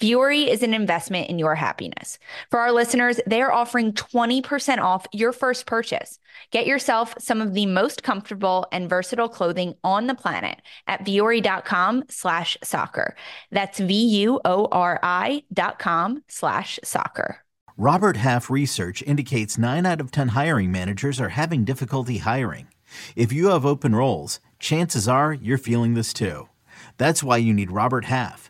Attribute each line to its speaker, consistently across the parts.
Speaker 1: Vuori is an investment in your happiness. For our listeners, they are offering 20% off your first purchase. Get yourself some of the most comfortable and versatile clothing on the planet at vuori.com slash soccer. That's V-U-O-R-I dot com slash soccer.
Speaker 2: Robert Half research indicates 9 out of 10 hiring managers are having difficulty hiring. If you have open roles, chances are you're feeling this too. That's why you need Robert Half.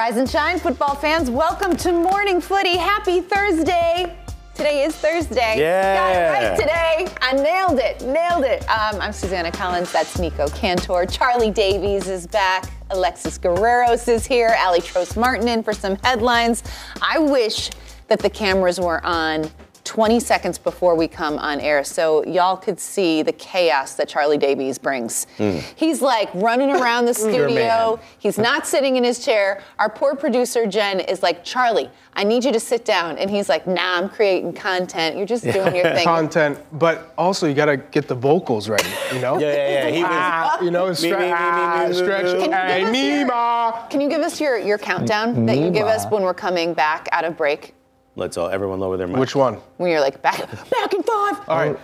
Speaker 3: Rise and shine, football fans. Welcome to Morning Footy. Happy Thursday. Today is Thursday.
Speaker 4: Yeah.
Speaker 3: Got it right today. I nailed it. Nailed it. Um, I'm Susannah Collins. That's Nico Cantor. Charlie Davies is back. Alexis Guerreros is here. Ali Trost Martin in for some headlines. I wish that the cameras were on 20 seconds before we come on air so y'all could see the chaos that Charlie Davies brings. Mm. He's like running around the studio. He's not sitting in his chair. Our poor producer, Jen, is like, Charlie, I need you to sit down. And he's like, nah, I'm creating content. You're just doing your thing.
Speaker 5: Content, but also you got to get the vocals ready, you know?
Speaker 4: yeah, yeah, yeah. He was,
Speaker 5: ah, you know, stre- me, me, ah, me, stretch. Hey, me, ma.
Speaker 3: Can you give us your, your countdown that you give us when we're coming back out of break?
Speaker 4: Let's all everyone lower their mic.
Speaker 5: Which one?
Speaker 3: When you're like back, back in five.
Speaker 5: All right.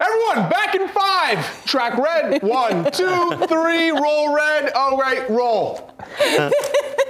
Speaker 5: Everyone, back in five. Track red. One, two, three. Roll red. Oh, all right, roll.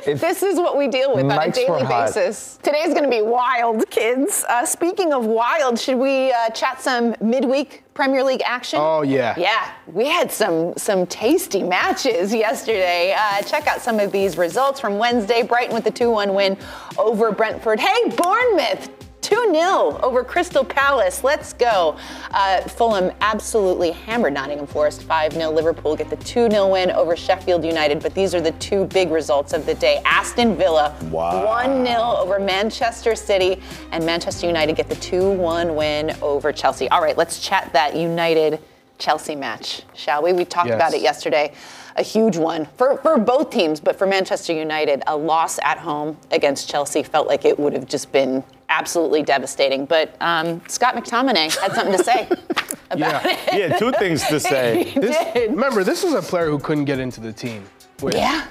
Speaker 3: this is what we deal with on a daily basis. Today's going to be wild, kids. Uh, speaking of wild, should we uh, chat some midweek Premier League action?
Speaker 5: Oh yeah.
Speaker 3: Yeah, we had some some tasty matches yesterday. Uh, check out some of these results from Wednesday. Brighton with the 2-1 win over Brentford. Hey, Bournemouth 2 0 over Crystal Palace. Let's go. Uh, Fulham absolutely hammered Nottingham Forest 5 0. Liverpool get the 2 0 win over Sheffield United. But these are the two big results of the day. Aston Villa 1 wow. 0 over Manchester City. And Manchester United get the 2 1 win over Chelsea. All right, let's chat that United Chelsea match, shall we? We talked yes. about it yesterday a huge one for, for both teams, but for Manchester United, a loss at home against Chelsea felt like it would have just been absolutely devastating. But um, Scott McTominay had something to say about
Speaker 4: yeah.
Speaker 3: it.
Speaker 4: Yeah, two things to say.
Speaker 3: he
Speaker 5: this,
Speaker 3: did.
Speaker 5: Remember, this was a player who couldn't get into the team.
Speaker 3: With, yeah.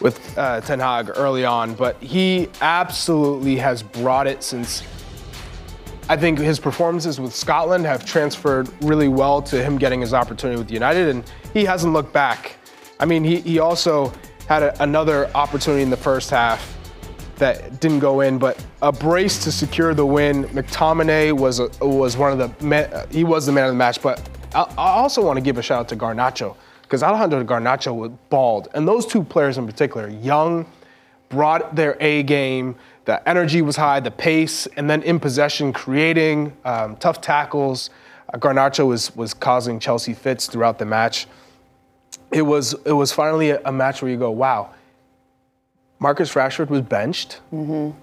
Speaker 5: With uh, Ten Hag early on, but he absolutely has brought it since. I think his performances with Scotland have transferred really well to him getting his opportunity with United, and he hasn't looked back. I mean, he, he also had a, another opportunity in the first half that didn't go in, but a brace to secure the win. McTominay was a, was one of the he was the man of the match, but I, I also want to give a shout out to Garnacho because Alejandro Garnacho was bald, and those two players in particular, young, brought their A game. The energy was high, the pace, and then in possession, creating um, tough tackles. Uh, Garnacho was was causing Chelsea fits throughout the match it was it was finally a, a, match where you go, wow. Marcus Rashford was benched. Mm-hmm.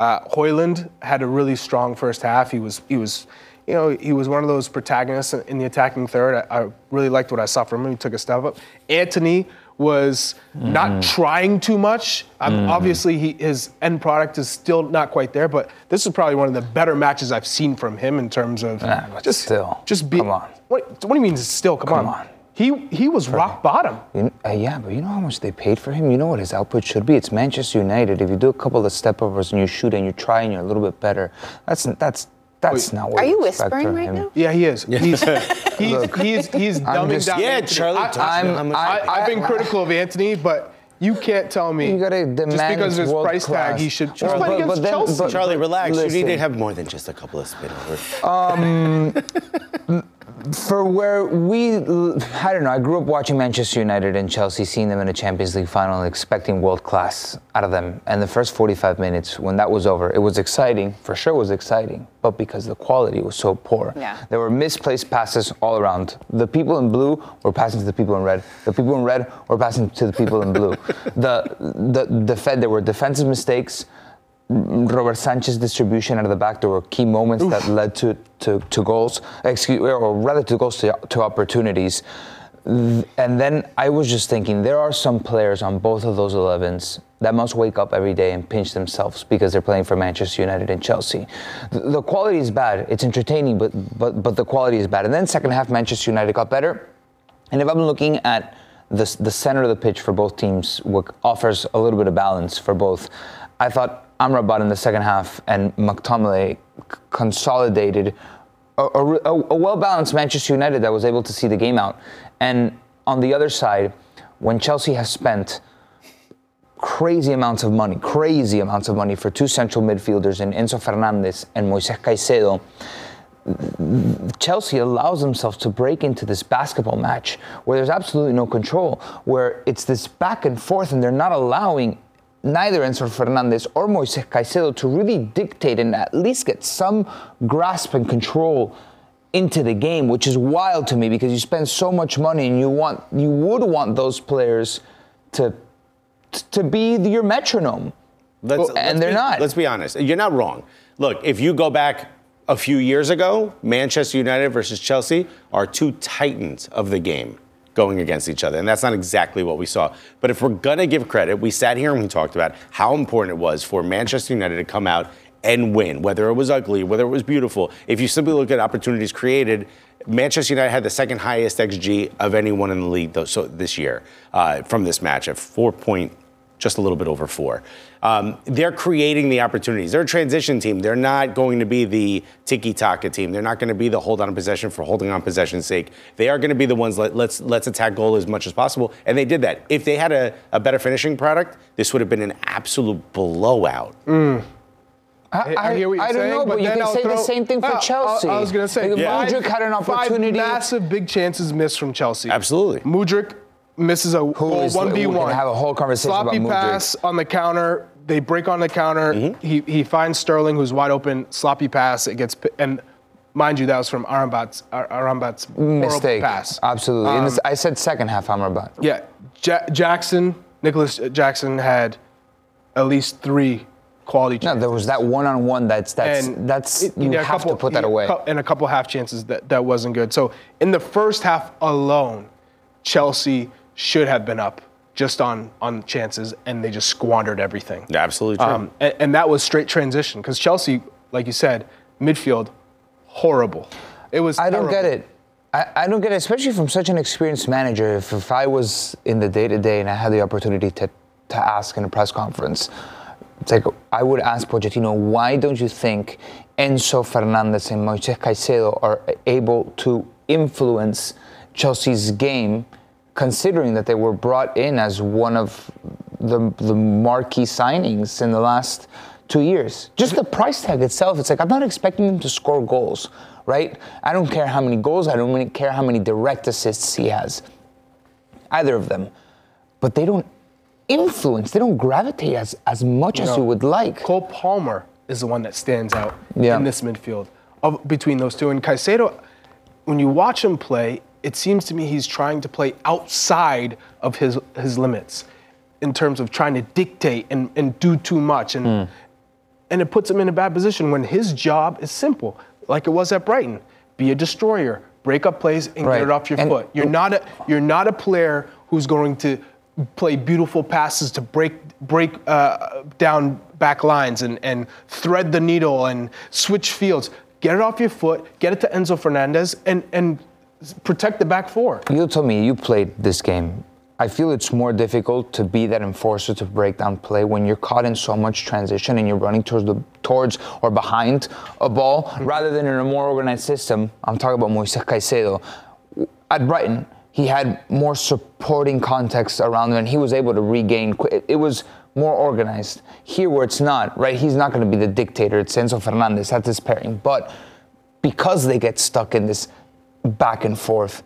Speaker 5: Uh, Højlund had a really strong first half. He was he was, you know, he was one of those protagonists in the attacking third. I, I really liked what I saw from him. He took a step up. Antony was not
Speaker 6: Mm.
Speaker 5: trying too much. Um, Obviously, he, his end product is still not quite there, but this is probably one of the better matches I've seen from him in terms of
Speaker 6: Nah,
Speaker 5: just
Speaker 6: still.
Speaker 5: just be.
Speaker 6: Come on.
Speaker 5: What, what do you mean? Still, come,
Speaker 6: Come
Speaker 5: on.
Speaker 6: on.
Speaker 5: He he was rock bottom.
Speaker 6: You, uh, yeah, but you know how much they paid for him? You know what his output should be? It's Manchester United. If you do a couple of step overs and you shoot and you try and you're a little bit better, that's that's that's not what
Speaker 3: Are you whispering
Speaker 6: from
Speaker 3: right
Speaker 6: him.
Speaker 3: now?
Speaker 5: Yeah, he is. He's he's he's, he's dumbing
Speaker 6: just-
Speaker 5: down.
Speaker 4: Yeah, Charlie
Speaker 5: I,
Speaker 4: talks
Speaker 6: I'm-
Speaker 4: about how much-
Speaker 6: I-
Speaker 5: I, I've been critical of Antony, but you can't tell me
Speaker 6: You gotta
Speaker 5: just because of his
Speaker 6: world
Speaker 5: price tag he should. He's
Speaker 6: Well,
Speaker 5: playing
Speaker 6: but-
Speaker 5: against
Speaker 6: but then-
Speaker 5: Chelsea.
Speaker 6: but-
Speaker 4: Charlie, relax. You need
Speaker 6: Listen.
Speaker 4: to have more than just a couple of spin-overs.
Speaker 6: For where we, I don't know, I grew up watching Manchester United and Chelsea, seeing them in a Champions League final, expecting world class out of them. And the first 45 minutes, when that was over, it was exciting, for sure it was exciting, but because the quality was so poor.
Speaker 3: Yeah.
Speaker 6: There were misplaced passes all around. The people in blue were passing to the people in red. The people in red were passing to the people in blue. the, the, the Fed, there were defensive mistakes. Robert Sanchez distribution out of the back. There were key moments that led to, to, to goals, excuse, or rather to goals to, to opportunities. And then I was just thinking, there are some players on both of those 11s that must wake up every day and pinch themselves because they're playing for Manchester United and Chelsea. The, the quality is bad. It's entertaining, but, but, but the quality is bad. And then second half, Manchester United got better. And if I'm looking at the, the center of the pitch for both teams, what offers a little bit of balance for both, I thought Amrabat in the second half and McTominay consolidated a, a, a well balanced Manchester United that was able to see the game out. And on the other side, when Chelsea has spent crazy amounts of money, crazy amounts of money for two central midfielders in Enzo Fernandez and Moises Caicedo, Chelsea allows themselves to break into this basketball match where there's absolutely no control, where it's this back and forth, and they're not allowing neither Enzo Fernandez or Moises Caicedo to really dictate and at least get some grasp and control into the game, which is wild to me because you spend so much money and you want you would want those players to to be your metronome.
Speaker 4: Let's,
Speaker 6: and
Speaker 4: let's
Speaker 6: they're
Speaker 4: be-
Speaker 6: not.
Speaker 4: Let's be honest. You're not wrong. Look, if you go back a few years ago, Manchester United versus Chelsea are two titans of the game going against each other. And that's not exactly what we saw. But if we're going to give credit, we sat here and we talked about how important it was for Manchester United to come out and win, whether it was ugly, whether it was beautiful. If you simply look at opportunities created, Manchester United had the second highest XG of anyone in the league though, so this year uh, from this match at 4 point, just a little bit over four. Um, they're creating the opportunities. They're a transition team. They're not going to be the tiki taka team. They're not going to be the hold on possession for holding on possession's sake. They are going to be the ones let, let's let's attack goal as much as possible, and they did that. If they had a, a better finishing product, this would have been an absolute blowout.
Speaker 6: I,
Speaker 5: I hear what you're
Speaker 6: I don't
Speaker 5: saying,
Speaker 6: know, but, you can
Speaker 5: I'll
Speaker 6: say the same thing for
Speaker 5: Well, I-
Speaker 6: Chelsea.
Speaker 5: I, was going to say,
Speaker 6: Like,
Speaker 4: Yeah.
Speaker 6: Mudryk had an opportunity.
Speaker 5: Five massive big chances missed from Chelsea.
Speaker 4: Absolutely.
Speaker 5: Mudryk misses a
Speaker 6: is-
Speaker 5: one
Speaker 6: we
Speaker 5: one.
Speaker 6: have a whole conversation about
Speaker 5: Sloppy
Speaker 6: Mudryk.
Speaker 5: pass on the counter. They break on the counter. He he finds Sterling, who's wide open. Sloppy pass. It gets and mind you, that was from Amrabat's Amrabat's
Speaker 6: Mistake.
Speaker 5: pass.
Speaker 6: Absolutely.
Speaker 5: Um,
Speaker 6: this, I said second half Amrabat.
Speaker 5: Yeah, ja- Jackson, Nicolas Jackson had at least three quality
Speaker 6: No, there was that one-on-one. That's that's
Speaker 5: and
Speaker 6: that's
Speaker 5: it-
Speaker 6: you
Speaker 5: yeah,
Speaker 6: have
Speaker 5: couple-
Speaker 6: to put that
Speaker 5: yeah,
Speaker 6: away.
Speaker 5: And a couple half chances that, that wasn't good. So in the first half alone, Chelsea should have been up just on on chances, and they just squandered everything.
Speaker 4: Yeah, Absolutely true.
Speaker 5: Um, and, and that was straight transition because Chelsea, like you said, midfield horrible. It was.
Speaker 6: I don't get it. I, I don't get it, especially from such an experienced manager. If, if I was in the day to day and I had the opportunity to, to ask in a press conference, it's like I would ask Pochettino, why don't you think Enzo Fernandez and Moises Caicedo are able to influence Chelsea's game, considering that they were brought in as one of the, the marquee signings in the last two years? Just the price tag itself, it's like I'm not expecting them to score goals, right? I don't care how many goals, I don't really care how many direct assists he has, either of them. But they don't influence, they don't gravitate as, as much as
Speaker 5: No.
Speaker 6: you would like.
Speaker 5: Cole Palmer is the one that stands out
Speaker 6: Yeah.
Speaker 5: in this midfield of, between those two. And Caicedo, when you watch him play, it seems to me he's trying to play outside of his his limits in terms of trying to dictate and, and do too much. And
Speaker 6: Hmm.
Speaker 5: and it puts him in a bad position when his job is simple, like it was at Brighton. Be a destroyer, break up plays and
Speaker 6: Right.
Speaker 5: get it off your
Speaker 6: And-
Speaker 5: foot. You're not a you're not a player who's going to play beautiful passes to break break uh, down back lines and, and thread the needle and switch fields. Get it off your foot, get it to Enzo Fernandez, and and protect the back four.
Speaker 6: You told me you played this game. I feel it's more difficult to be that enforcer to break down play when you're caught in so much transition and you're running towards the towards or behind a ball mm-hmm. rather than in a more organized system. I'm talking about Moises Caicedo. At Brighton, he had more supporting context around him and he was able to regain. It was more organized. Here, where it's not, right? He's not going to be the dictator. It's Enzo Fernandez. That's his pairing. But because they get stuck in this back and forth,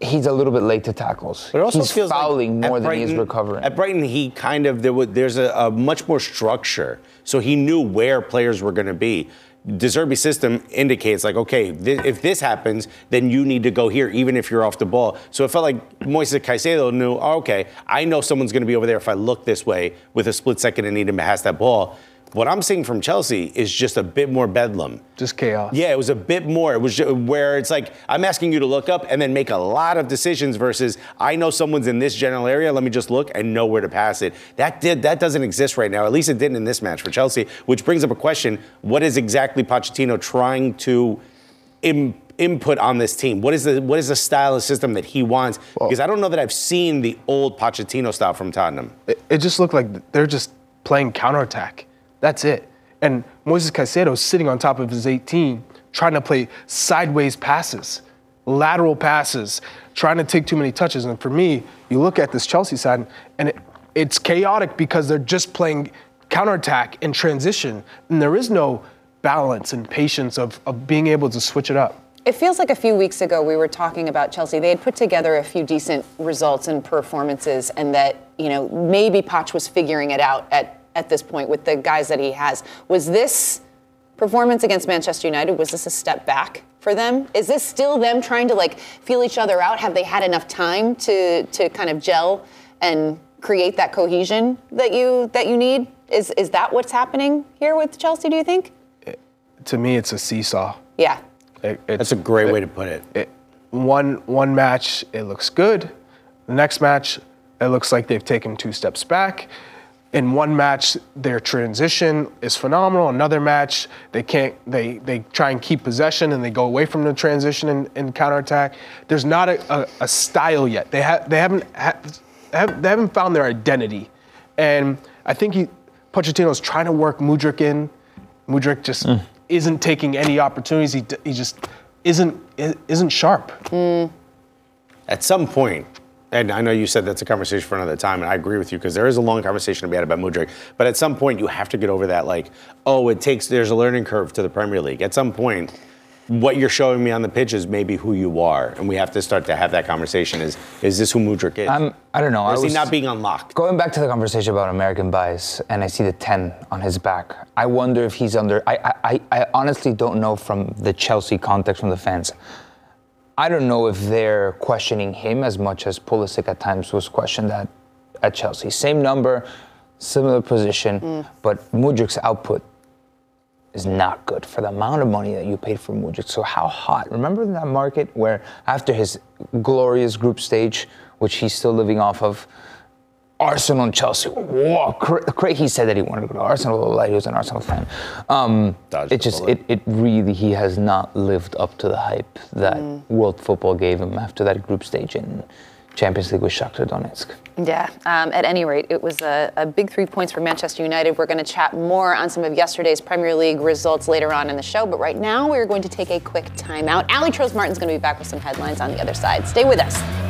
Speaker 6: he's a little bit late to tackles. But it also he's feels fouling like more than he's recovering.
Speaker 4: At Brighton, he kind of there was, there's a, a much more structure, so he knew where players were going to be. De Zerbi system indicates like, okay, th- if this happens, then you need to go here, even if you're off the ball. So it felt like Moises Caicedo knew, oh, okay, I know someone's going to be over there if I look this way with a split second and need him to pass that ball. What I'm seeing from Chelsea is just a bit more bedlam.
Speaker 5: Just chaos.
Speaker 4: Yeah, it was a bit more. It was where it's like I'm asking you to look up and then make a lot of decisions versus I know someone's in this general area. Let me just look and know where to pass it. That did that doesn't exist right now. At least it didn't in this match for Chelsea, which brings up a question: What is exactly Pochettino trying to? Im- input on this team? What is the what is the style of system that he wants? Well, because I don't know that I've seen the old Pochettino style from Tottenham.
Speaker 5: It, it just looked like they're just playing counterattack. That's it. And Moises Caicedo sitting on top of his 18, trying to play sideways passes, lateral passes, trying to take too many touches. And for me, you look at this Chelsea side, and it, it's chaotic because they're just playing counterattack and transition, and there is no balance and patience of, of being able to switch it up.
Speaker 3: It feels like a few weeks ago we were talking about Chelsea. They had put together a few decent results and performances, and that you know maybe Poch was figuring it out at at this point with the guys that he has. Was this performance against Manchester United, was this a step back for them? Is this still them trying to like feel each other out? Have they had enough time to to kind of gel and create that cohesion that you that you need? Is is that what's happening here with Chelsea, do you think?
Speaker 5: It, to me it's a seesaw.
Speaker 3: Yeah.
Speaker 4: It, That's a great it, way to put it.
Speaker 5: One one match it looks good. The next match it looks like they've taken two steps back in one match their transition is phenomenal. Another match they can't they they try and keep possession and they go away from the transition and, and counterattack. There's not a, a, a, style yet. They, have they haven't ha- have, they haven't found their identity. And i think he Pochettino's trying to work Mudryk in. Mudryk just mm. isn't taking any opportunities. He, he just isn't isn't sharp. Mm.
Speaker 4: at some point and I know you said that's a conversation for another time, and I agree with you because there is a long conversation to be had about Mudryk. But at some point, you have to get over that, like, oh, it takes, there's a learning curve to the Premier League. At some point, what you're showing me on the pitch is maybe who you are, and we have to start to have that conversation. Is is this who Mudryk is?
Speaker 6: I'm, I don't know.
Speaker 4: Or is he not being unlocked?
Speaker 6: Going back to the conversation about American bias, and I see the 10 on his back. I wonder if he's under. I I, I honestly don't know from the Chelsea context from the fans. I don't know if they're questioning him as much as Pulisic at times was questioned at, at Chelsea. Same number, similar position, mm. but Mudryk's output is not good for the amount of money that you paid for Mudryk. So how hot? Remember that market where after his glorious group stage, which he's still living off of, Arsenal and Chelsea. Whoa, Craig, he said that he wanted to go to Arsenal. Like he was an Arsenal fan. Um, it just, it, it really, he has not lived up to the hype that mm. world football gave him after that group stage in Champions League with Shakhtar Donetsk.
Speaker 3: Yeah. Um, at any rate, it was a, a, big three points for Manchester United. We're going to chat more on some of yesterday's Premier League results later on in the show. But right now, we're going to take a quick timeout. Ali Trost Martin's going to be back with some headlines on the other side. Stay with us.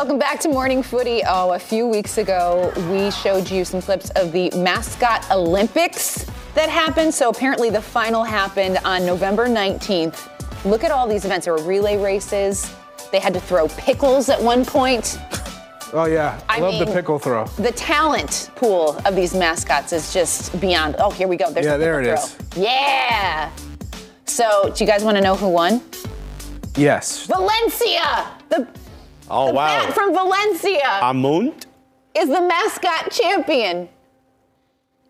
Speaker 3: Welcome back to Morning Footy. Oh, a few weeks ago, we showed you some clips of the mascot Olympics that happened. So apparently, the final happened on November 19th. Look at all these events. There were relay races. They had to throw pickles at one point.
Speaker 5: Oh yeah, I, love the pickle throw.
Speaker 3: The talent pool of these mascots is just beyond. Oh, here we go. There's
Speaker 5: Yeah,
Speaker 3: the
Speaker 5: there it is.
Speaker 3: throw. Yeah. So, do you guys want to know who won?
Speaker 5: Yes.
Speaker 3: Valencia. The,
Speaker 4: Oh
Speaker 3: the
Speaker 4: wow.
Speaker 3: bat from Valencia
Speaker 4: Amunt.
Speaker 3: is the mascot champion.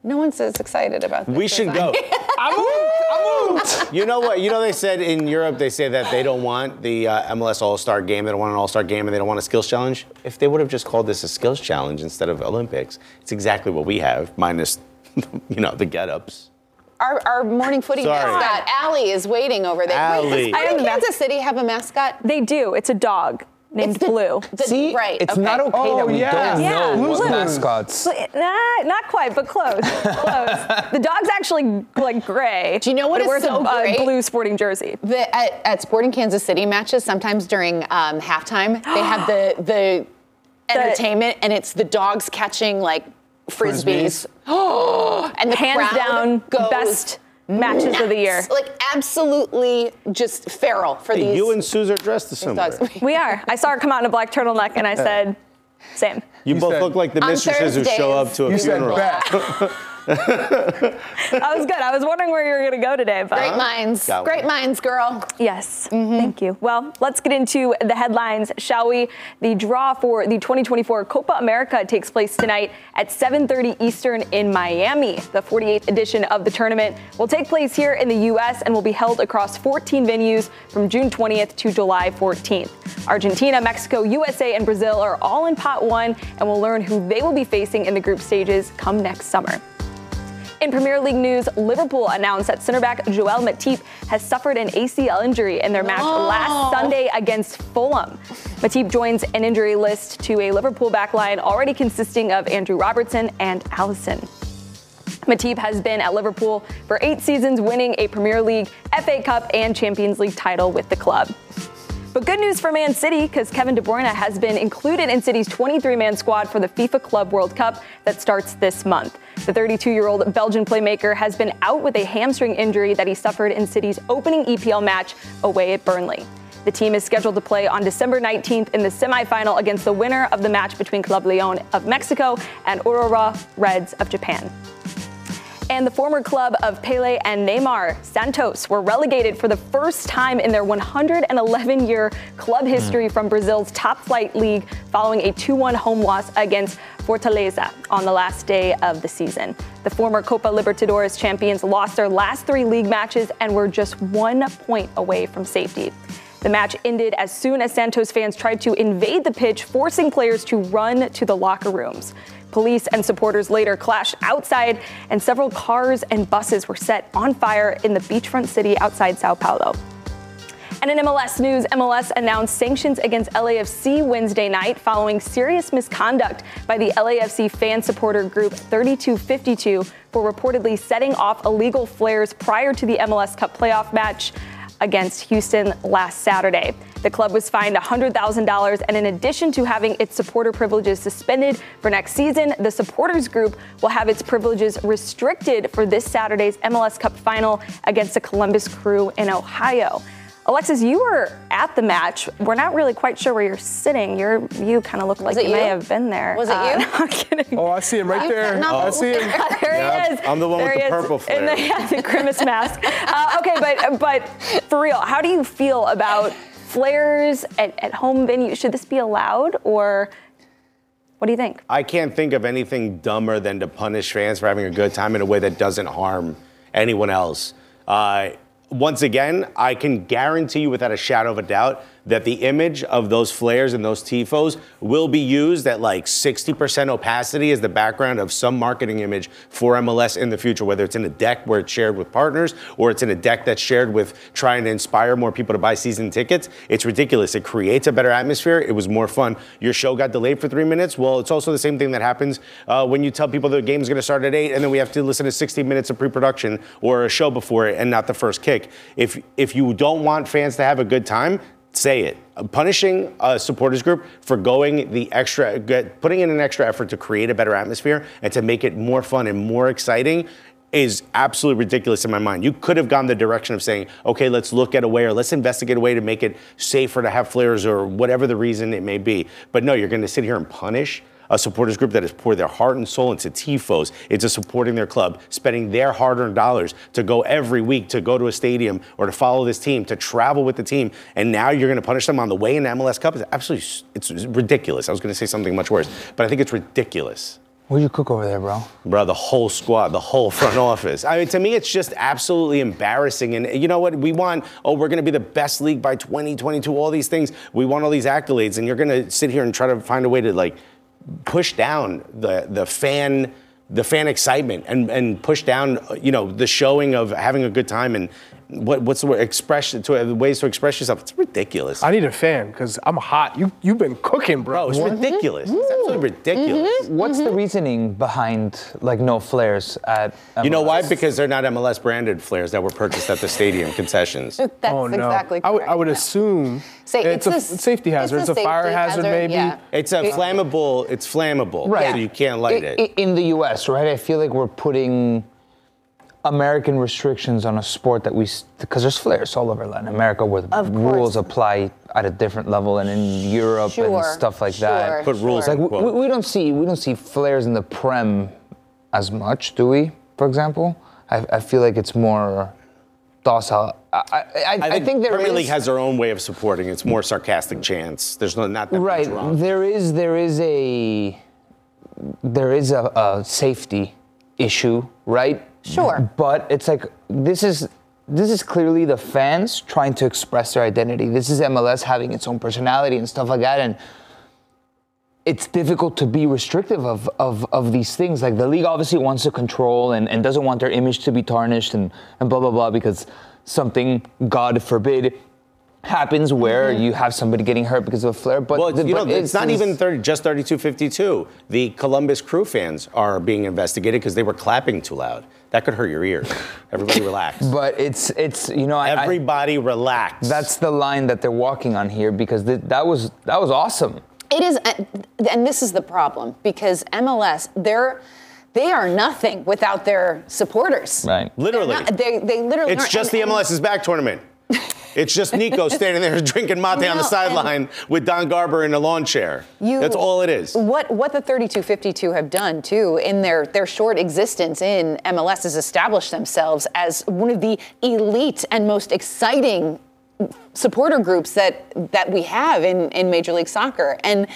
Speaker 3: No one's as excited about this.
Speaker 4: We
Speaker 3: as
Speaker 4: should
Speaker 3: I
Speaker 4: go.
Speaker 3: am.
Speaker 4: You know what? You know they said in Europe they say that they don't want the uh, MLS All Star Game. They don't want an All Star Game, and they don't want a skills challenge. If they would have just called this a skills challenge instead of Olympics, it's exactly what we have, minus, you know, the get-ups.
Speaker 3: Our, our morning footy
Speaker 4: Sorry.
Speaker 3: mascot, Allie, is waiting over there.
Speaker 4: Allie.
Speaker 3: Wait, does Sporting Kansas City have a mascot?
Speaker 7: They do. It's a dog named
Speaker 3: It's the-
Speaker 7: Blue.
Speaker 3: the-
Speaker 6: See,
Speaker 3: right.
Speaker 6: it's
Speaker 3: okay.
Speaker 6: not okay
Speaker 5: Oh,
Speaker 6: that we
Speaker 5: yeah.
Speaker 6: don't
Speaker 7: Yeah.
Speaker 6: know what mascots.
Speaker 7: Nah, not quite, but close. close. The dog's actually like gray.
Speaker 3: Do you know what
Speaker 7: but it
Speaker 3: is
Speaker 7: wears
Speaker 3: so
Speaker 7: a,
Speaker 3: great?
Speaker 7: a blue sporting jersey.
Speaker 3: The, at, at Sporting Kansas City matches, sometimes during um, halftime, they have the the entertainment, and it's the dogs catching like frisbees. and the
Speaker 7: Hands
Speaker 3: crowd
Speaker 7: down,
Speaker 3: goes
Speaker 7: best matches of the year.
Speaker 3: Like absolutely just feral for
Speaker 4: Hey,
Speaker 3: these.
Speaker 4: you and Suze are dressed similar.
Speaker 3: dogs.
Speaker 7: We are. I saw her come out in a black turtleneck, and I said, "Same."
Speaker 4: You both
Speaker 5: said-
Speaker 4: look like the mistresses who show up to a
Speaker 5: You
Speaker 4: funeral.
Speaker 5: bat.
Speaker 7: I was good. I was wondering where you were going to go today, but
Speaker 3: Great minds,
Speaker 4: Got
Speaker 3: great
Speaker 4: one.
Speaker 3: minds, girl.
Speaker 7: Yes, mm-hmm. thank you. Well, let's get into the headlines, shall we? The draw for the 2024 Copa America takes place tonight at 7:30 Eastern in Miami. The 48th edition of the tournament will take place here in the U.S. and will be held across 14 venues from June 20th to July 14th. Argentina, Mexico, USA, and Brazil are all in Pot One, and we'll learn who they will be facing in the group stages come next summer. In Premier League news, Liverpool announced that center back Joel Matip has suffered an ACL injury in their match last Sunday against Fulham. Matip joins an injury list to a Liverpool backline already consisting of Andrew Robertson and Alisson. Matip has been at Liverpool for eight seasons, winning a Premier League, FA Cup, and Champions League title with the club. But good news for Man City because Kevin De Bruyne has been included in City's 23 man squad for the FIFA Club World Cup that starts this month. The 32 year old Belgian playmaker has been out with a hamstring injury that he suffered in City's opening EPL match away at Burnley. The team is scheduled to play on December 19th in the semifinal against the winner of the match between Club Leon of Mexico and Urawa Reds of Japan and the former club of Pele and Neymar, Santos, were relegated for the first time in their 111 year club hmm. history from Brazil's top flight league following a 2 1 home loss against Fortaleza on the last day of the season. The former Copa Libertadores champions lost their last three league matches and were just one point away from safety. The match ended as soon as Santos fans tried to invade the pitch, forcing players to run to the locker rooms. Police and supporters later clashed outside, and several cars and buses were set on fire in the beachfront city outside Sao Paulo. And in MLS news, MLS announced sanctions against LAFC Wednesday night following serious misconduct by the LAFC fan supporter group 3252 for reportedly setting off illegal flares prior to the MLS Cup playoff match against Houston last Saturday. The club was fined $100,000, and in addition to having its supporter privileges suspended for next season, the supporters group will have its privileges restricted for this Saturday's MLS Cup final against the Columbus Crew in Ohio. Alexis, you were at the match. We're not really quite sure where you're sitting. You're, you kind of look like
Speaker 3: it
Speaker 7: you may have been there.
Speaker 3: Was it
Speaker 7: Uh,
Speaker 3: you?
Speaker 7: no, I'm kidding.
Speaker 5: Oh, I see him right there.
Speaker 3: No.
Speaker 5: I see him.
Speaker 7: There
Speaker 4: Yep,
Speaker 7: he is.
Speaker 4: I'm the one
Speaker 7: There
Speaker 4: with the
Speaker 7: is.
Speaker 4: purple
Speaker 7: In the,
Speaker 4: flare.
Speaker 7: yeah, the grimace mask. Uh, okay, but but for real, how do you feel about flares at, at home venues? Should this be allowed, or what do you think?
Speaker 4: I can't think of anything dumber than to punish fans for having a good time in a way that doesn't harm anyone else. Uh, once again, I can guarantee you without a shadow of a doubt that the image of those flares and those tifos will be used at like 60% opacity as the background of some marketing image for MLS in the future, whether it's in a deck where it's shared with partners or it's in a deck that's shared with trying to inspire more people to buy season tickets. It's ridiculous. It creates a better atmosphere. It was more fun. Your show got delayed for three minutes. Well, it's also the same thing that happens uh, when you tell people the game's going to start at eight and then we have to listen to 60 minutes of pre-production or a show before it and not the first kick. If if you don't want fans to have a good time, say it. Uh, punishing a supporters group for going the extra, putting in an extra effort to create a better atmosphere and to make it more fun and more exciting is absolutely ridiculous in my mind. You could have gone the direction of saying, okay, let's look at a way or let's investigate a way to make it safer to have flares or whatever the reason it may be. But no, you're going to sit here and punish a supporters group that has poured their heart and soul into tifos, into supporting their club, spending their hard-earned dollars to go every week to go to a stadium or to follow this team, to travel with the team, and now you're going to punish them on the way in the MLS Cup. It's absolutely it's ridiculous. I was going to say something much worse, but I think it's ridiculous.
Speaker 6: What do you cook over there, bro?
Speaker 4: Bro, the whole squad, the whole front office. I mean, to me, it's just absolutely embarrassing. And you know what? We want, oh, we're going to be the best league by 2022, all these things. We want all these accolades. And you're going to sit here and try to find a way to, like, push down the the fan the fan excitement and, and push down you know the showing of having a good time and what, what's the word express to uh, ways to express yourself it's ridiculous
Speaker 5: I need a fan because I'm hot. You you've been cooking, bro.
Speaker 4: bro it's ridiculous it's mm-hmm. absolutely ridiculous mm-hmm.
Speaker 6: What's the mm-hmm. reasoning behind like no flares at?
Speaker 4: you know why because they're not MLS branded flares that were purchased at the stadium concessions
Speaker 3: That's
Speaker 5: oh no!
Speaker 3: exactly
Speaker 5: I would
Speaker 3: correct.
Speaker 5: I would
Speaker 3: Yeah.
Speaker 5: assume
Speaker 3: Say,
Speaker 5: it's, a
Speaker 3: it's a-
Speaker 5: safety hazard.
Speaker 3: it's
Speaker 5: It's
Speaker 3: a
Speaker 5: a, fire hazard,
Speaker 3: hazard,
Speaker 5: maybe.
Speaker 3: yeah.
Speaker 4: it's a flammable it's flammable
Speaker 6: Right.
Speaker 4: so you can't light
Speaker 6: I-
Speaker 4: it
Speaker 6: In the U.S., right? I feel like we're putting American restrictions on a sport that we, because there's flares all over Latin America where the rules apply at a different level, and in Europe
Speaker 3: Sure,
Speaker 6: and stuff like
Speaker 3: sure,
Speaker 6: that.
Speaker 4: Put rules
Speaker 3: sure.
Speaker 6: Like we, we, we don't see we don't see flares in the Prem as much, do we? For example, I, I feel like it's more docile. I, I, I, I think there
Speaker 4: Premier
Speaker 6: is-
Speaker 4: League has their own way of supporting. It's more sarcastic chants. There's no, not that
Speaker 6: right
Speaker 4: much wrong.
Speaker 6: there is there is a there is a, a safety issue right
Speaker 3: Sure.
Speaker 6: but it's like this is this is clearly the fans trying to express their identity this is mls having its own personality and stuff like that and it's difficult to be restrictive of, of, of these things. Like the league obviously wants to control and, and doesn't want their image to be tarnished and, and blah, blah, blah, because something, God forbid, happens where mm-hmm. you have somebody getting hurt because of a flare. But,
Speaker 4: Well,
Speaker 6: the-
Speaker 4: you know,
Speaker 6: but
Speaker 4: it's, not even 30, just 32-52. The Columbus Crew fans are being investigated because they were clapping too loud. That could hurt your ears. Everybody relax.
Speaker 6: But it's, it's you know, I, I-
Speaker 4: Everybody relax.
Speaker 6: that's the line that they're walking on here because th- that was that was awesome.
Speaker 3: It is, and this is the problem because MLS, they're they are nothing without their supporters.
Speaker 6: Right.
Speaker 4: literally.
Speaker 3: They're not- they they literally.
Speaker 4: it's
Speaker 3: aren't-
Speaker 4: just the
Speaker 3: and-
Speaker 4: MLS is back tournament. It's just Nico standing there drinking mate on the sideline with Don Garber in a lawn chair.
Speaker 3: You-
Speaker 4: That's all it is.
Speaker 3: What what the 3252 have done too in their their short existence in MLS is established themselves as one of the elite and most exciting supporter groups that that we have in in Major League Soccer and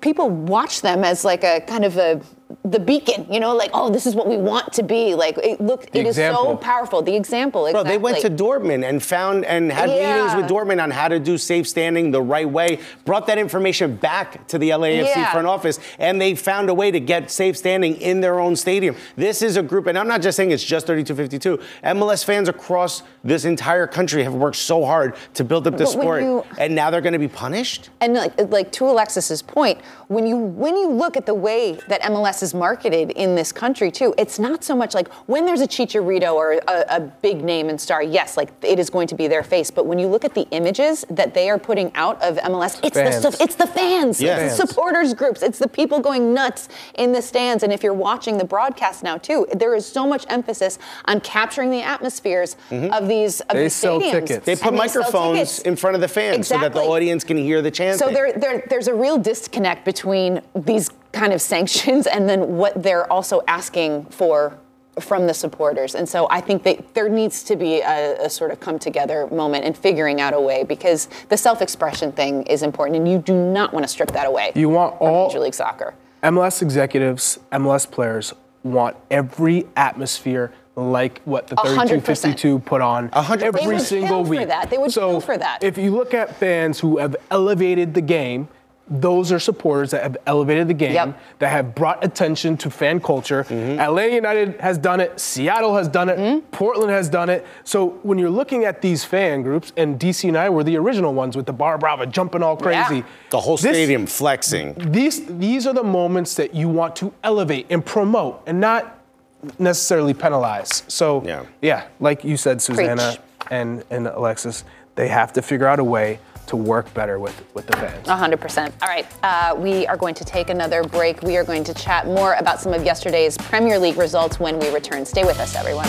Speaker 3: people watch them as like a kind of a the beacon, you know, like oh, this is what we want to be. Like it look,
Speaker 5: The
Speaker 3: it is so powerful. The example,
Speaker 4: Bro,
Speaker 3: exactly.
Speaker 4: they went to Dortmund and found and had
Speaker 3: Yeah.
Speaker 4: meetings with Dortmund on how to do safe standing the right way. Brought that information back to the LAFC
Speaker 3: Yeah.
Speaker 4: front office, and they found a way to get safe standing in their own stadium. This is a group, and I'm not just saying it's just 3252. MLS fans across this entire country have worked so hard to build up
Speaker 3: the
Speaker 4: sport,
Speaker 3: you-
Speaker 4: and now they're going to be punished.
Speaker 3: And like, like to Alexis's point, when you when you look at the way that MLS is marketed in this country too, it's not so much like when there's a Chicharito or a, a big name and star. Yes, like it is going to be their face. But when you look at the images that they are putting out of MLS, it's the
Speaker 5: Fans.
Speaker 3: stuff. It's the fans.
Speaker 4: Yeah.
Speaker 3: It's the supporters groups. It's the people going nuts in the stands. And if you're watching the broadcast now too, there is so much emphasis on capturing the atmospheres mm-hmm. of these of
Speaker 5: They
Speaker 3: these
Speaker 5: sell
Speaker 3: stadiums.
Speaker 5: tickets.
Speaker 4: They put
Speaker 3: And
Speaker 4: microphones
Speaker 3: tickets.
Speaker 4: in front of the fans so that the audience can hear the chanting.
Speaker 3: So there, there, there's a real disconnect between these kind of sanctions and then what they're also asking for from the supporters. And so I think that there needs to be a, a sort of come together moment and figuring out a way because the self-expression thing is important and you do not want to strip that away.
Speaker 5: You want all-
Speaker 3: Major League Soccer.
Speaker 5: MLS executives, MLS players want every atmosphere like what the
Speaker 3: A hundred
Speaker 5: 32
Speaker 3: percent.
Speaker 5: put on
Speaker 4: hundred
Speaker 5: every
Speaker 3: They would
Speaker 5: single
Speaker 3: kill for
Speaker 5: week.
Speaker 3: that. They would
Speaker 5: so
Speaker 3: kill for that.
Speaker 5: If you look at fans who have elevated the game, those are supporters that have elevated the game,
Speaker 3: Yep.
Speaker 5: that have brought attention to fan culture.
Speaker 4: Mm-hmm.
Speaker 5: Atlanta United has done it, Seattle has done it,
Speaker 3: Mm-hmm.
Speaker 5: Portland has done it. So when you're looking at these fan groups, and DC and I were the original ones with the Barra Brava jumping all crazy.
Speaker 3: Yeah.
Speaker 4: The whole
Speaker 5: This-
Speaker 4: stadium flexing.
Speaker 5: these these are the moments that you want to elevate and promote and not necessarily penalize. So
Speaker 4: Yeah.
Speaker 5: like you said, Susannah
Speaker 3: Preach.
Speaker 5: and, and Alexis, they have to figure out a way to work better with, with the fans.
Speaker 3: 100%. All right, uh, we are going to take another break. We are going to chat more about some of yesterday's Premier League results when we return. Stay with us, everyone.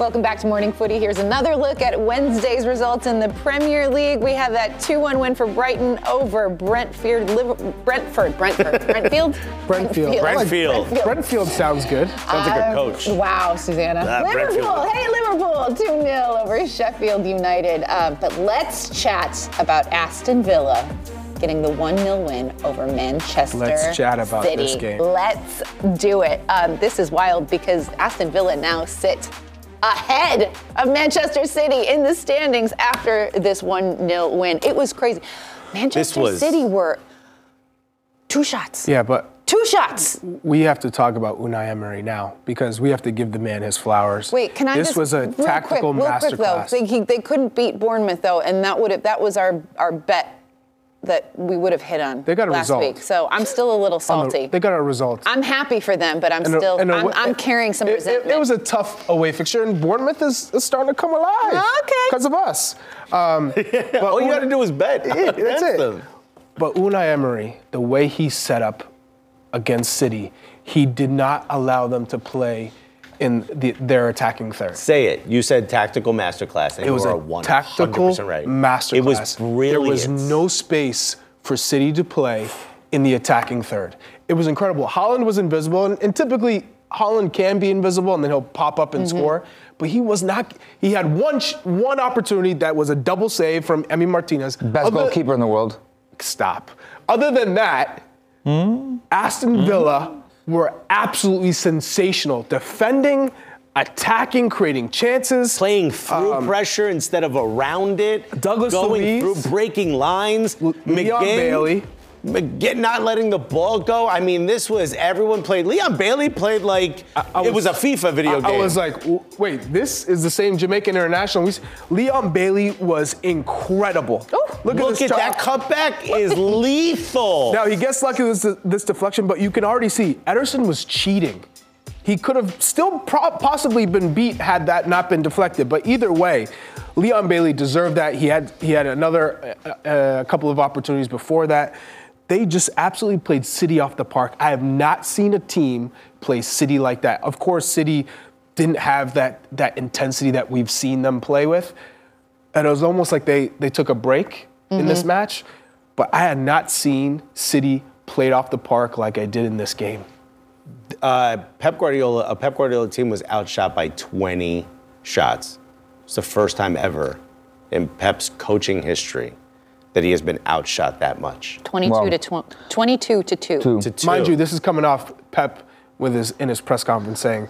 Speaker 3: Welcome back to Morning Footy. Here's another look at Wednesday's results in the Premier League. We have that 2 1 win for Brighton over Brentford. Liver- Brentford. Brentford. Brentfield?
Speaker 5: Brentfield.
Speaker 4: Brentfield.
Speaker 5: Brentfield sounds good.
Speaker 4: Sounds like a coach.
Speaker 3: Wow, Susannah.
Speaker 4: Ah,
Speaker 3: Liverpool.
Speaker 4: Brentfield.
Speaker 3: Hey, Liverpool. 2 0 over Sheffield United. Uh, but let's chat about Aston Villa getting the 1 0 win over Manchester
Speaker 5: Let's chat about
Speaker 3: City.
Speaker 5: this game.
Speaker 3: Let's do it. Um, this is wild because Aston Villa now sit ahead of Manchester City in the standings after this 1 0 win. It was crazy. Manchester
Speaker 4: was-
Speaker 3: City were two shots.
Speaker 5: Yeah, but
Speaker 3: Two shots.
Speaker 5: we have to talk about Unai Emery now because we have to give the man his flowers.
Speaker 3: Wait, can I
Speaker 5: This
Speaker 3: just
Speaker 5: was a tactical
Speaker 3: quick, real quick, though,
Speaker 5: masterclass.
Speaker 3: they, he- they couldn't beat Bournemouth though, and that would have that was our our bet that we would have hit on
Speaker 5: They got a
Speaker 3: last
Speaker 5: result.
Speaker 3: week. So I'm still a little
Speaker 5: On the-
Speaker 3: salty.
Speaker 5: they got a result.
Speaker 3: I'm happy for them, but I'm
Speaker 5: And a-
Speaker 3: still
Speaker 5: and a-
Speaker 3: I'm, I'm carrying some
Speaker 5: it, it-
Speaker 3: resentment.
Speaker 5: It, was a tough away fixture, and Bournemouth is, is starting to come alive.
Speaker 3: Okay.
Speaker 5: Because of us. Um, but
Speaker 4: All you
Speaker 5: Una-
Speaker 4: got to do is bet.
Speaker 5: Yeah, that's it.
Speaker 4: them.
Speaker 5: But Unai Emery, the way he set up against City, he did not allow them to play in the, their attacking third.
Speaker 4: Say it. You said tactical masterclass, and
Speaker 5: It was
Speaker 4: you
Speaker 5: a
Speaker 4: are 100%
Speaker 5: tactical
Speaker 4: right.
Speaker 5: masterclass.
Speaker 4: It was brilliant.
Speaker 5: There was no space for City to play in the attacking third. It was incredible. Haaland was invisible, and, and typically Haaland can be invisible, and then he'll pop up and mm-hmm. score. But he was not. He had one one opportunity that was a double save from Emi Martinez.
Speaker 6: Best
Speaker 5: Other-
Speaker 6: goalkeeper in the world.
Speaker 5: Stop. Other than that, hmm? Aston hmm? Villa were absolutely sensational, defending, attacking, creating chances.
Speaker 4: Playing through pressure instead of around it.
Speaker 5: Um, Douglas
Speaker 4: going through, breaking lines.
Speaker 5: Leon
Speaker 4: McGinn,
Speaker 5: Bailey.
Speaker 4: McGinn not letting the ball go. I mean, this was everyone played. Leon Bailey played like
Speaker 5: I
Speaker 4: it was a FIFA video
Speaker 5: I,
Speaker 4: game.
Speaker 5: I was like, wait, this is the same Jamaican international. We Leon Bailey was incredible.
Speaker 4: look,
Speaker 5: Look
Speaker 4: at
Speaker 5: try-
Speaker 4: that cutback is lethal.
Speaker 5: Now he gets lucky with this, this deflection, but you can already see Ederson was cheating. He could have still pro- possibly been beat had that not been deflected. But either way, Leon Bailey deserved that. He had he had another uh, uh, couple of opportunities before that. They just absolutely played City off the park. I have not seen a team play City like that. Of course, City didn't have that that intensity that we've seen them play with, and it was almost like they they took a break in this match. But I had not seen City played off the park like I did in this game.
Speaker 4: uh, Pep Guardiola, a Pep Guardiola team was outshot by 20 shots. It's the first time ever in Pep's coaching history that he has been outshot that much.
Speaker 3: 22
Speaker 6: Wow.
Speaker 3: to tw- 22 to 2.
Speaker 6: Two.
Speaker 4: To two.
Speaker 5: Mind you, this is coming off Pep with his in his press conference saying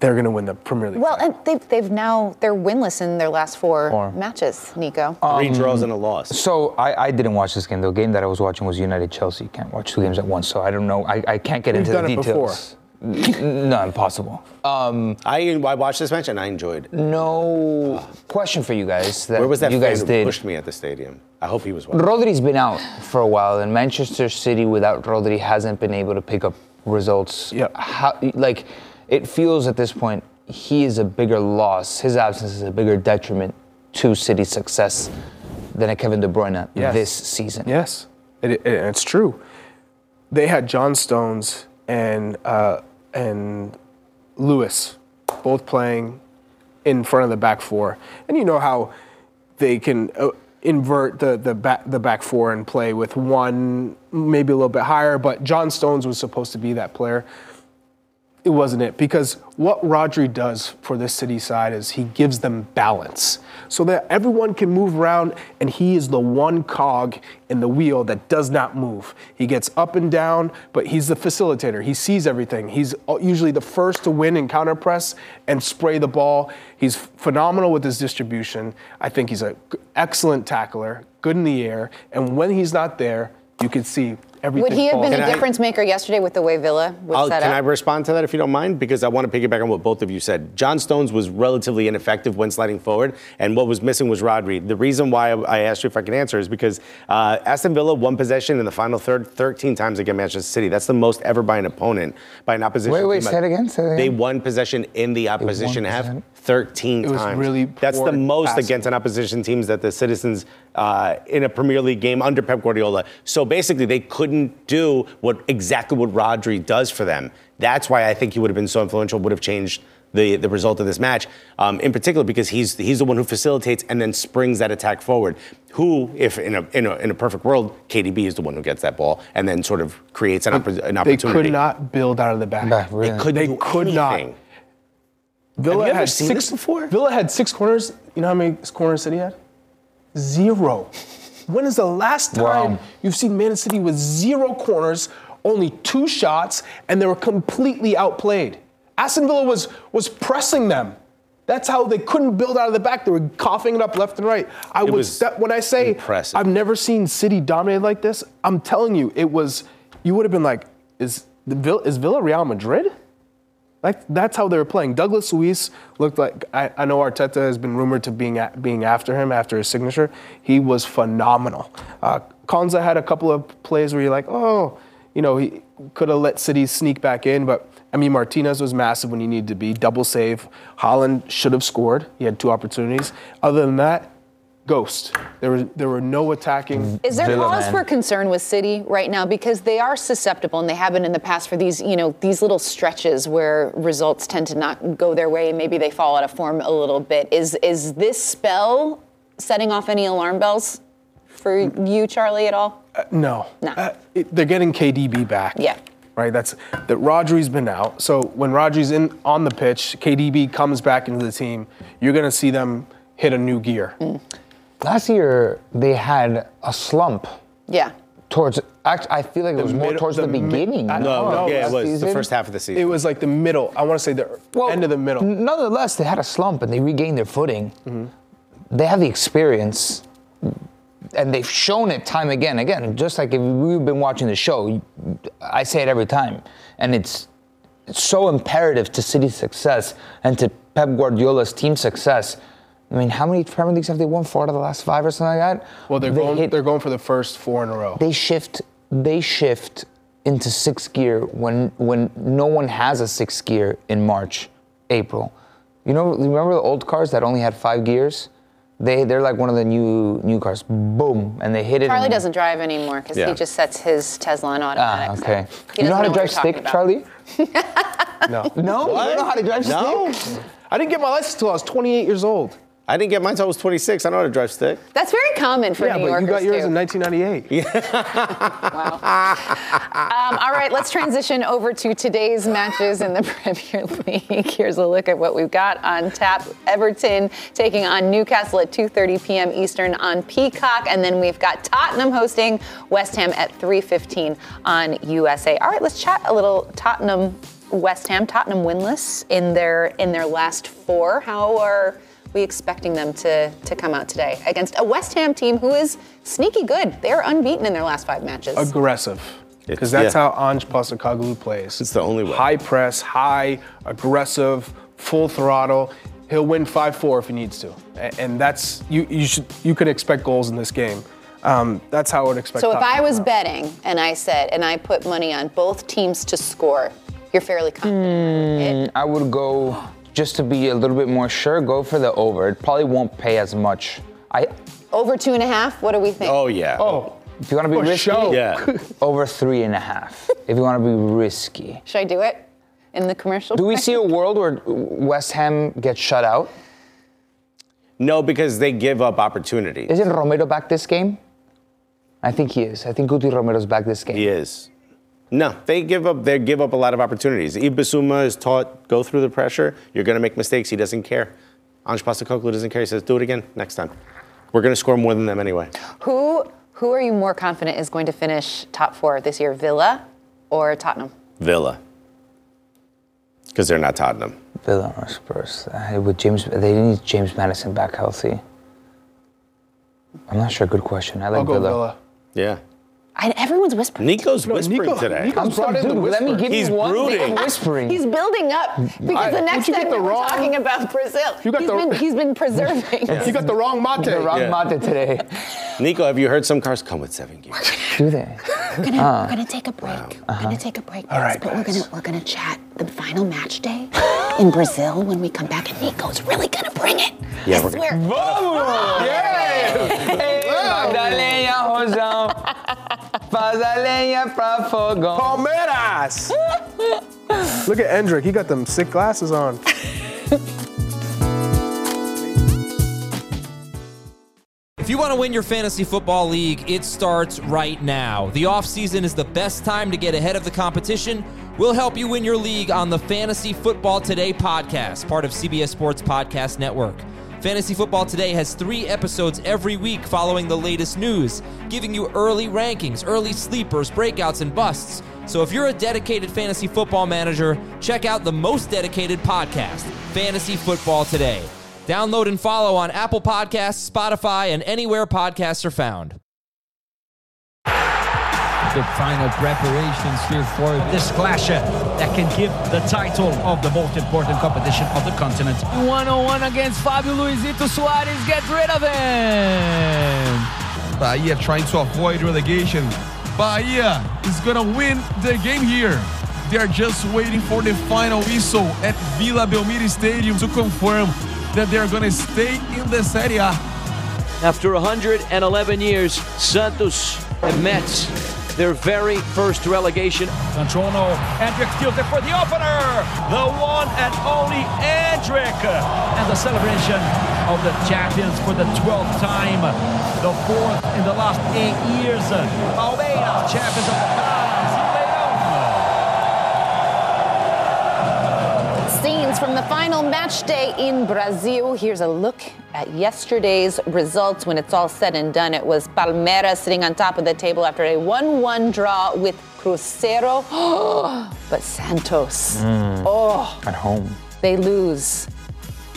Speaker 5: they're going to win the Premier League.
Speaker 3: Well, and they've, they've now, they're winless in their last four,
Speaker 6: Four.
Speaker 3: matches, Nico.
Speaker 4: Three um, draws and a loss.
Speaker 6: So I, I didn't watch this game. The game that I was watching was United Chelsea. You can't watch two games at once, so I don't know. I, I can't get
Speaker 5: We've
Speaker 6: into
Speaker 5: done
Speaker 6: the
Speaker 5: it
Speaker 6: details. N- No, impossible. Um,
Speaker 4: I, I watched this match and I enjoyed.
Speaker 6: no question for you guys. That
Speaker 4: Where was that
Speaker 6: you guys
Speaker 4: who
Speaker 6: did?
Speaker 4: pushed me at the stadium? I hope he was watching.
Speaker 6: Rodri's been out for a while, and Manchester City without Rodri hasn't been able to pick up results.
Speaker 5: Yeah.
Speaker 6: How, like, it feels at this point he is a bigger loss. His absence is a bigger detriment to City's success than a Kevin De Bruyne
Speaker 5: Yes.
Speaker 6: this season.
Speaker 5: Yes, it, it, it's true. They had John Stones and uh, and Lewis both playing in front of the back four, and you know how they can uh, invert the the back the back four and play with one maybe a little bit higher. But John Stones was supposed to be that player. It wasn't it because what Rodri does for this city side is he gives them balance so that everyone can move around and he is the one cog in the wheel that does not move. He gets up and down, but he's the facilitator. He sees everything. He's usually the first to win in counter press and spray the ball. He's phenomenal with his distribution. I think he's an excellent tackler, good in the air, and when he's not there, you can see everything.
Speaker 3: Would he have been
Speaker 5: falls.
Speaker 3: a difference maker yesterday with the way Villa was
Speaker 4: I'll-
Speaker 3: set
Speaker 4: can
Speaker 3: up?
Speaker 4: I respond to that if you don't mind? Because I want to piggyback on what both of you said. John Stones was relatively ineffective when sliding forward, and what was missing was Rodri. The reason why I asked you if I can answer is because uh, Aston Villa won possession in the final third 13 times against Manchester City. That's the most ever by an opponent, by an opposition.
Speaker 6: Wait, wait,
Speaker 4: team.
Speaker 6: say it again, say it
Speaker 4: They won possession in the opposition half 13
Speaker 5: It was
Speaker 4: times.
Speaker 5: really
Speaker 4: That's the most
Speaker 5: passing.
Speaker 4: against an opposition teams that the citizens uh, in a Premier League game under Pep Guardiola. So basically, they couldn't do what exactly what Rodri does for them. That's why I think he would have been so influential. Would have changed the, the result of this match, um, in particular because he's he's the one who facilitates and then springs that attack forward. Who, if in a in a, in a perfect world, KDB is the one who gets that ball and then sort of creates an, oppor- an
Speaker 5: They
Speaker 4: opportunity.
Speaker 5: could not build out of the back.
Speaker 6: Back,
Speaker 4: They couldn't
Speaker 5: They
Speaker 4: do
Speaker 5: could not.
Speaker 4: anything.
Speaker 5: Villa
Speaker 4: Have you ever
Speaker 5: had
Speaker 4: seen
Speaker 5: six
Speaker 4: this before?
Speaker 5: Villa had six corners. You know how many corners City had? Zero. When is the last time
Speaker 6: Wow.
Speaker 5: you've seen Man City with zero corners, only two shots, and they were completely outplayed? Aston Villa was was pressing them. That's how they couldn't build out of the back. They were coughing it up left and right. I
Speaker 4: It
Speaker 5: was, that, when I say
Speaker 4: impressive.
Speaker 5: I've never seen City dominated like this. I'm telling you, it was. You would have been like, is the is Villa Real Madrid? Like that's how they were playing. Douglas Luiz looked like I, I know Arteta has been rumored to being a, being after him after his signature. He was phenomenal. Uh, had a couple of plays where you're like, oh, you know, he could have let City sneak back in, but I mean Martinez was massive when he needed to be. Double save. Haaland should have scored. He had two opportunities. Other than that, ghost. There were there were no attacking.
Speaker 3: Is there
Speaker 6: Villa,
Speaker 3: cause
Speaker 6: man.
Speaker 3: for concern with City right now because they are susceptible and they have been in the past for these, you know, these little stretches where results tend to not go their way and maybe they fall out of form a little bit. Is is this spell setting off any alarm bells for you, Charlie, at all?
Speaker 5: No.
Speaker 3: No.
Speaker 5: Uh, it- they're getting KDB back.
Speaker 3: Yeah.
Speaker 5: Right. That's that. Rodri's been out. So when Rodri's in on the pitch, KDB comes back into the team. You're gonna see them hit a new gear.
Speaker 3: Mm.
Speaker 6: Last year they had a slump
Speaker 3: Yeah.
Speaker 6: towards. Act, I feel like it was more
Speaker 5: middle-
Speaker 6: towards the,
Speaker 5: the mi-
Speaker 6: beginning.
Speaker 5: I-
Speaker 4: No,
Speaker 5: No,
Speaker 4: yeah,
Speaker 5: last
Speaker 4: it was the
Speaker 6: season?
Speaker 4: first half of the season.
Speaker 5: It was like the middle. I want to say the er, end of the middle.
Speaker 6: Nonetheless, they had a slump and they regained their footing. Mm-hmm. They have the experience, and they've shown it time again. Again, just like if we've been watching the show, I say it every time, and it's it's so imperative to City's success and to Pep Guardiola's team success. I mean, how many Premier Leagues have they won? Four out of the last five or something like that.
Speaker 5: Well, they're
Speaker 6: They
Speaker 5: going.
Speaker 6: hit-
Speaker 5: They're going for the first four in a row.
Speaker 6: they shift they shift into sixth gear when when no one has a sixth gear in March, April. You know, remember the old cars that only had five gears? They they're like one of the new new cars. Boom, and they hit it.
Speaker 3: Charlie doesn't drive anymore because
Speaker 4: Yeah.
Speaker 3: he just sets his Tesla on
Speaker 6: Ah,
Speaker 3: automatic. so
Speaker 6: okay.
Speaker 3: he
Speaker 6: You know how to drive stick. Charlie?
Speaker 5: no.
Speaker 6: No, you don't know how to drive
Speaker 4: No.
Speaker 6: stick.
Speaker 5: I didn't get my license until I was 28 years old.
Speaker 4: I didn't get mine until I was 26. I know how to drive stick.
Speaker 3: That's very common for
Speaker 5: yeah,
Speaker 3: New
Speaker 5: but
Speaker 3: Yorkers
Speaker 5: you got yours
Speaker 3: too.
Speaker 5: in 1998. Yeah.
Speaker 3: Um, all right, let's transition over to today's matches in the Premier League. Here's a look at what we've got on tap. Everton taking on Newcastle at 2:30 p.m. Eastern on Peacock, and then we've got Tottenham hosting West Ham at 3:15 on USA. All right, let's chat a little Tottenham. West Ham, Tottenham winless in their in their last four. How are we expecting them to to come out today against a West Ham team who is sneaky good? They are unbeaten in their last five matches.
Speaker 5: Aggressive. Because that's
Speaker 4: yeah.
Speaker 5: how Ange Postecoglou plays.
Speaker 4: It's the only way.
Speaker 5: High press, high, aggressive, full throttle. He'll win 5-4 if he needs to. And that's you you should you could expect goals in this game. Um, that's how I would expect
Speaker 3: So if I was
Speaker 5: out.
Speaker 3: betting and I said and I put money on both teams to score, you're fairly confident.
Speaker 6: I would go just to be a little bit more sure. Go for the over. It probably won't pay as much. I
Speaker 3: Over two and a half. What do we think?
Speaker 4: Oh yeah.
Speaker 5: Oh,
Speaker 6: If you want to be
Speaker 5: For
Speaker 6: risky,
Speaker 5: show.
Speaker 4: Yeah.
Speaker 6: over three and a half. If you want to be risky.
Speaker 3: Should I do it in the commercial?
Speaker 6: Do we see a world where West Ham gets shut out?
Speaker 4: No, because they give up opportunities.
Speaker 6: Isn't Romero back this game? I think he is. I think Cuti Romero's back this game.
Speaker 4: He is. No, they give up. They give up a lot of opportunities. Ibasuma is taught go through the pressure. You're going to make mistakes. He doesn't care. Ange Postecoglou doesn't care. He says, "Do it again next time." We're going to score more than them anyway.
Speaker 3: Who who are you more confident is going to finish top four this year, Villa or Tottenham?
Speaker 4: Villa, because they're not Tottenham.
Speaker 6: Villa or Spurs. Uh, with James, they need James Maddison back healthy. I'm not sure. Good question. I like
Speaker 5: I'll go
Speaker 6: Villa.
Speaker 5: Villa.
Speaker 4: Yeah.
Speaker 3: I, everyone's whispering.
Speaker 4: Nico's whispering
Speaker 5: Nico-
Speaker 4: today.
Speaker 5: Nico-
Speaker 6: I'm sorry,
Speaker 5: brought in the
Speaker 6: Let me give
Speaker 4: He's
Speaker 6: you one
Speaker 4: brooding.
Speaker 6: thing. whispering.
Speaker 3: He's building up because
Speaker 5: I-
Speaker 3: the next
Speaker 5: would you
Speaker 3: time
Speaker 5: the
Speaker 3: we were
Speaker 5: wrong-
Speaker 3: talking about Brazil,
Speaker 5: You got
Speaker 3: he's
Speaker 5: the-
Speaker 3: been he's been preserving.
Speaker 5: You got the wrong mate.
Speaker 6: the wrong
Speaker 4: Yeah.
Speaker 6: mate today.
Speaker 4: Nico, have you heard some cars come with seven gears?
Speaker 6: Do they?
Speaker 8: We're gonna, we're ah. gonna take a break. We're gonna uh-huh. take a break,
Speaker 5: All
Speaker 8: guys,
Speaker 5: right,
Speaker 8: but we're gonna we're gonna chat the final match day in Brazil when we come back, and Nico's really gonna bring it.
Speaker 4: Yeah,
Speaker 8: I
Speaker 4: we're
Speaker 8: swear.
Speaker 6: Hey, Magdalena Rosão, faz a lenha pra fogão.
Speaker 5: Palmeiras. Look at Endrick. He got them sick glasses on.
Speaker 9: If you want to win your fantasy football league, it starts right now. The offseason is the best time to get ahead of the competition. We'll help you win your league on the Fantasy Football Today podcast, part of CBS Sports Podcast Network. Fantasy Football Today has three episodes every week following the latest news, giving you early rankings, early sleepers, breakouts, and busts. So if you're a dedicated fantasy football manager, check out the most dedicated podcast, Fantasy Football Today. Download and follow on Apple Podcasts, Spotify, and anywhere podcasts are found.
Speaker 10: The final preparations here for this clash uh, that can give the title of the most important competition of the continent.
Speaker 11: One on one against Fabio Luizito Soares. Get rid of him.
Speaker 12: Bahia trying to avoid relegation. Bahia is gonna win the game here. They are just waiting for the final whistle at Vila Belmiro Stadium to confirm that they are gonna stay in the Serie A.
Speaker 13: After 111 years, Santos and met their very first relegation.
Speaker 10: Antrono, Endrick steals it for the opener. The one and only Endrick. And the celebration of the champions for the 12th time. The fourth in the last eight years. Palmeiras, champions of the
Speaker 3: from the final match day in Brazil. Here's a look at yesterday's results. When it's all said and done, it was Palmeiras sitting on top of the table after a 1 1 draw with Cruzeiro. but Santos, oh,
Speaker 6: At home.
Speaker 3: they lose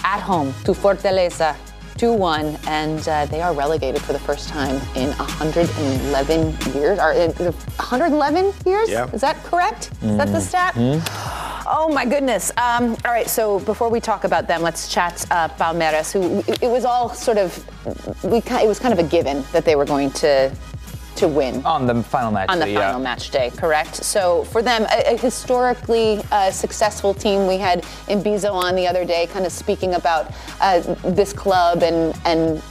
Speaker 3: at home to Fortaleza 2 1, and uh, they are relegated for the first time in 111 years. Or, uh, 111 years?
Speaker 14: Yeah.
Speaker 3: Is that correct? Is that the stat? Oh my goodness. Um, all right, so before we talk about them, let's chat uh, Palmeiras, who it, it was all sort of, we, it was kind of a given that they were going to to win
Speaker 6: On the final match.
Speaker 3: on the
Speaker 6: day,
Speaker 3: final
Speaker 6: yeah.
Speaker 3: match day, correct? So for them, a, a historically uh, successful team. We had Imbizo on the other day, kind of speaking about uh, this club and and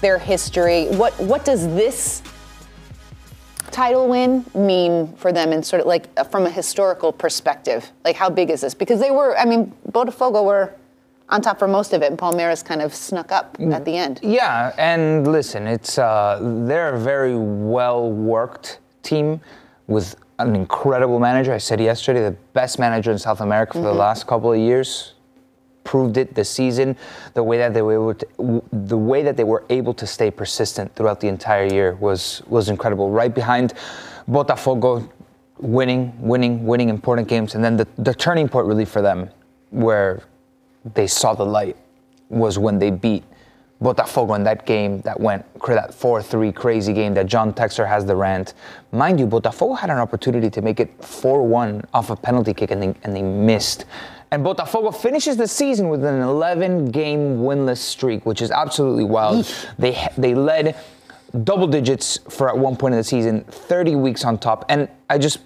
Speaker 3: their history. What what does this title win mean for them in sort of like uh, from a historical perspective? Like how big is this? Because they were, I mean, Botafogo were on top for most of it, and Palmeiras kind of snuck up at the end.
Speaker 6: Yeah, and listen, it's uh, they're a very well worked team with an incredible manager. I said yesterday, the best manager in South America for the
Speaker 3: Mhm.
Speaker 6: last couple of years. Proved it this season. The way that they were able to, the way that they were able to stay persistent throughout the entire year was was incredible. Right behind Botafogo, winning, winning, winning important games, and then the, the turning point really for them, where they saw the light was when they beat Botafogo in that game that went that 4-3 crazy game that John Textor has the rant. Mind you, Botafogo had an opportunity to make it 4-1 off a penalty kick and they, and they missed. And Botafogo finishes the season with an 11-game winless streak, which is absolutely wild. They they led double digits for at one point in the season, 30 weeks on top. And I just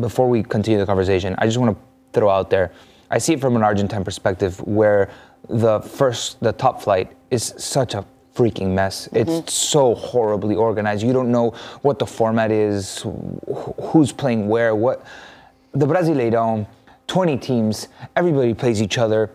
Speaker 6: before we continue the conversation, I just want to throw out there. I see it from an Argentine perspective where the first, the top flight is such a freaking mess. Mm-hmm. It's so horribly organized. You don't know what the format is, who's playing where, what. The Brasileirão, 20 teams, everybody plays each other.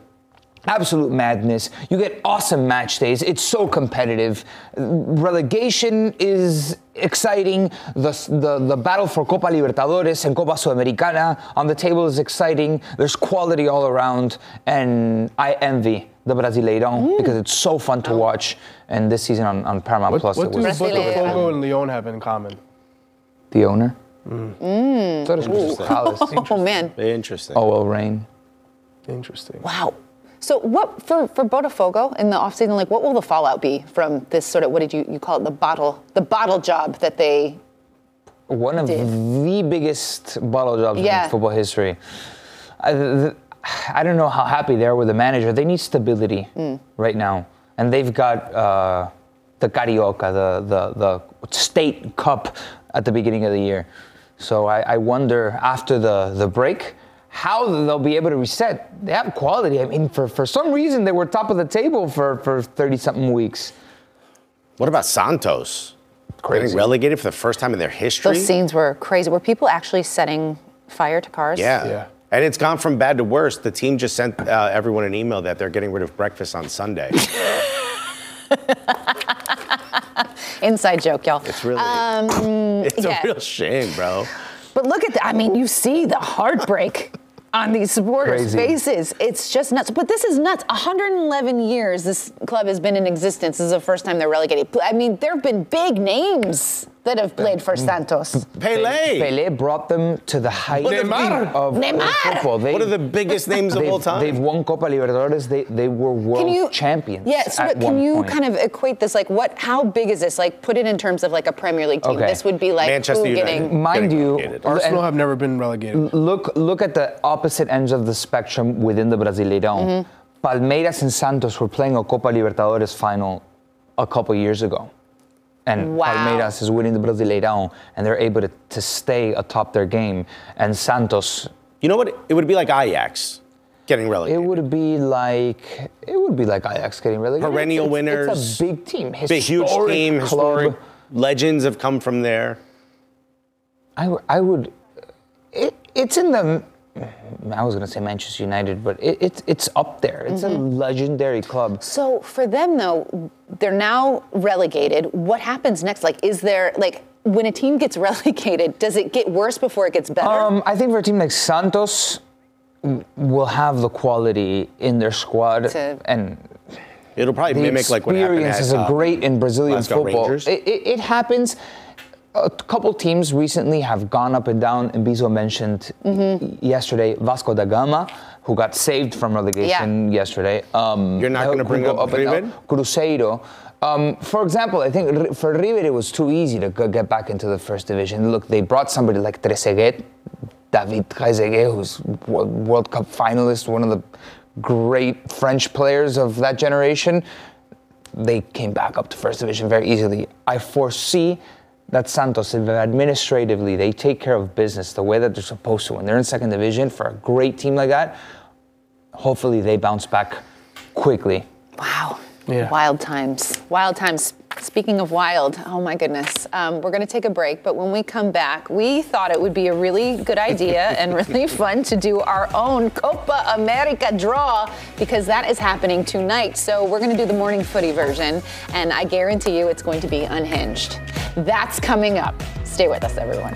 Speaker 6: Absolute madness. You get awesome match days. It's so competitive. Relegation is exciting. The, the, the battle for Copa Libertadores and Copa Sudamericana on the table is exciting. There's quality all around. And I envy the Brasileirão mm. because it's so fun to oh. watch. And this season on, on Paramount
Speaker 5: What,
Speaker 6: Plus,
Speaker 5: what
Speaker 6: it
Speaker 5: do Botafogo and Lyon have in common?
Speaker 6: the owner.
Speaker 3: Mm.
Speaker 6: So does Crystal Palace.
Speaker 3: Oh man.
Speaker 4: Very interesting.
Speaker 6: Oh, well, Rain.
Speaker 5: Interesting.
Speaker 3: Wow. So what for for Botafogo in the offseason, like what will the fallout be from this sort of what did you, you call it the bottle the bottle job that they
Speaker 6: One of
Speaker 3: did?
Speaker 6: the biggest bottle jobs
Speaker 3: Yeah.
Speaker 6: in football history. I, th- I don't know how happy they are with the manager. They need stability
Speaker 3: Mm.
Speaker 6: right now, and they've got uh, the Carioca, the, the the state cup at the beginning of the year. So I, I wonder after the the break how they'll be able to reset. They have quality. I mean, for, for some reason they were top of the table for for thirty something weeks.
Speaker 4: What about Santos? Getting relegated for the first time in their history.
Speaker 3: those scenes were crazy. Were people actually setting fire to cars?
Speaker 4: Yeah. And it's gone from bad to worse. The team just sent uh, everyone an email that they're getting rid of breakfast on Sunday.
Speaker 3: Inside joke, y'all.
Speaker 4: It's really,
Speaker 3: Um,
Speaker 4: it's
Speaker 3: yeah.
Speaker 4: a real shame, bro.
Speaker 3: But look at that. I mean, you see the heartbreak on these supporters'
Speaker 4: Crazy.
Speaker 3: faces. It's just nuts. But this is nuts. 111 years this club has been in existence. This is the first time they're relegated. I mean, there have been big names that have played for Santos.
Speaker 4: Pele.
Speaker 6: Pele brought them to the height
Speaker 3: Neymar.
Speaker 6: of, of
Speaker 3: Neymar.
Speaker 6: football. They,
Speaker 4: One of the biggest names of all time.
Speaker 6: They've won Copa Libertadores. They they were world
Speaker 3: Can you-
Speaker 6: champions.
Speaker 3: Yes,
Speaker 6: at
Speaker 3: but can you
Speaker 6: point.
Speaker 3: kind of equate this? Like, what? How big is this? Like, put it in terms of like a Premier League team.
Speaker 6: Okay.
Speaker 3: This would be like who getting.
Speaker 6: Mind you,
Speaker 5: Arsenal
Speaker 6: and
Speaker 5: have never been relegated.
Speaker 6: look look at the opposite ends of the spectrum within the Brasileirão.
Speaker 3: Mm-hmm.
Speaker 6: Palmeiras and Santos were playing a Copa Libertadores final a couple years ago. And
Speaker 3: Wow.
Speaker 6: Palmeiras is winning the Brasileirão, and they're able to, to stay atop their game. And Santos.
Speaker 4: You know what? It would be like Ajax getting relegated.
Speaker 6: It would be like it would be like Ajax getting relegated.
Speaker 4: Perennial
Speaker 6: It's-
Speaker 4: winners.
Speaker 6: It's a big team.
Speaker 4: Big, huge
Speaker 6: historic
Speaker 4: team.
Speaker 6: club.
Speaker 4: Historic legends have come from there.
Speaker 6: I, w- I would. It, it's in the. I was going to say Manchester United, but it, it's it's up there. It's a legendary club.
Speaker 3: So for them though, they're now relegated. What happens next? Like, is there like when a team gets relegated, does it get worse before it gets better?
Speaker 6: Um, I think for a team like Santos, will have the quality in their squad,
Speaker 3: To-
Speaker 6: and
Speaker 4: It'll probably
Speaker 6: the
Speaker 4: mimic like what happened
Speaker 6: experience is a
Speaker 4: uh,
Speaker 6: great in Brazilian
Speaker 4: Glasgow
Speaker 6: football. It, it, it happens. A couple teams recently have gone up and down, and Bizo mentioned
Speaker 3: Mm-hmm.
Speaker 6: yesterday Vasco da Gama, who got saved from relegation yesterday. Um,
Speaker 4: You're not gonna bring
Speaker 6: go
Speaker 4: up
Speaker 6: and down.
Speaker 4: River?
Speaker 6: Cruzeiro. Um, for example, I think for River it was too easy to get back into the first division. Look, they brought somebody like Trezeguet, David Trezeguet, who's World Cup finalist, one of the great French players of that generation. They came back up to first division very easily. I foresee that Santos, if administratively, they take care of business the way that they're supposed to. When they're in second division for a great team like that, hopefully they bounce back quickly.
Speaker 3: Wow. Wild times. Wild times. Speaking of wild, oh my goodness. Um, we're going to take a break, but when we come back, we thought it would be a really good idea and really fun to do our own Copa America draw because that is happening tonight. So we're going to do the morning footy version, and I guarantee you it's going to be unhinged. That's coming up. Stay with us, everyone.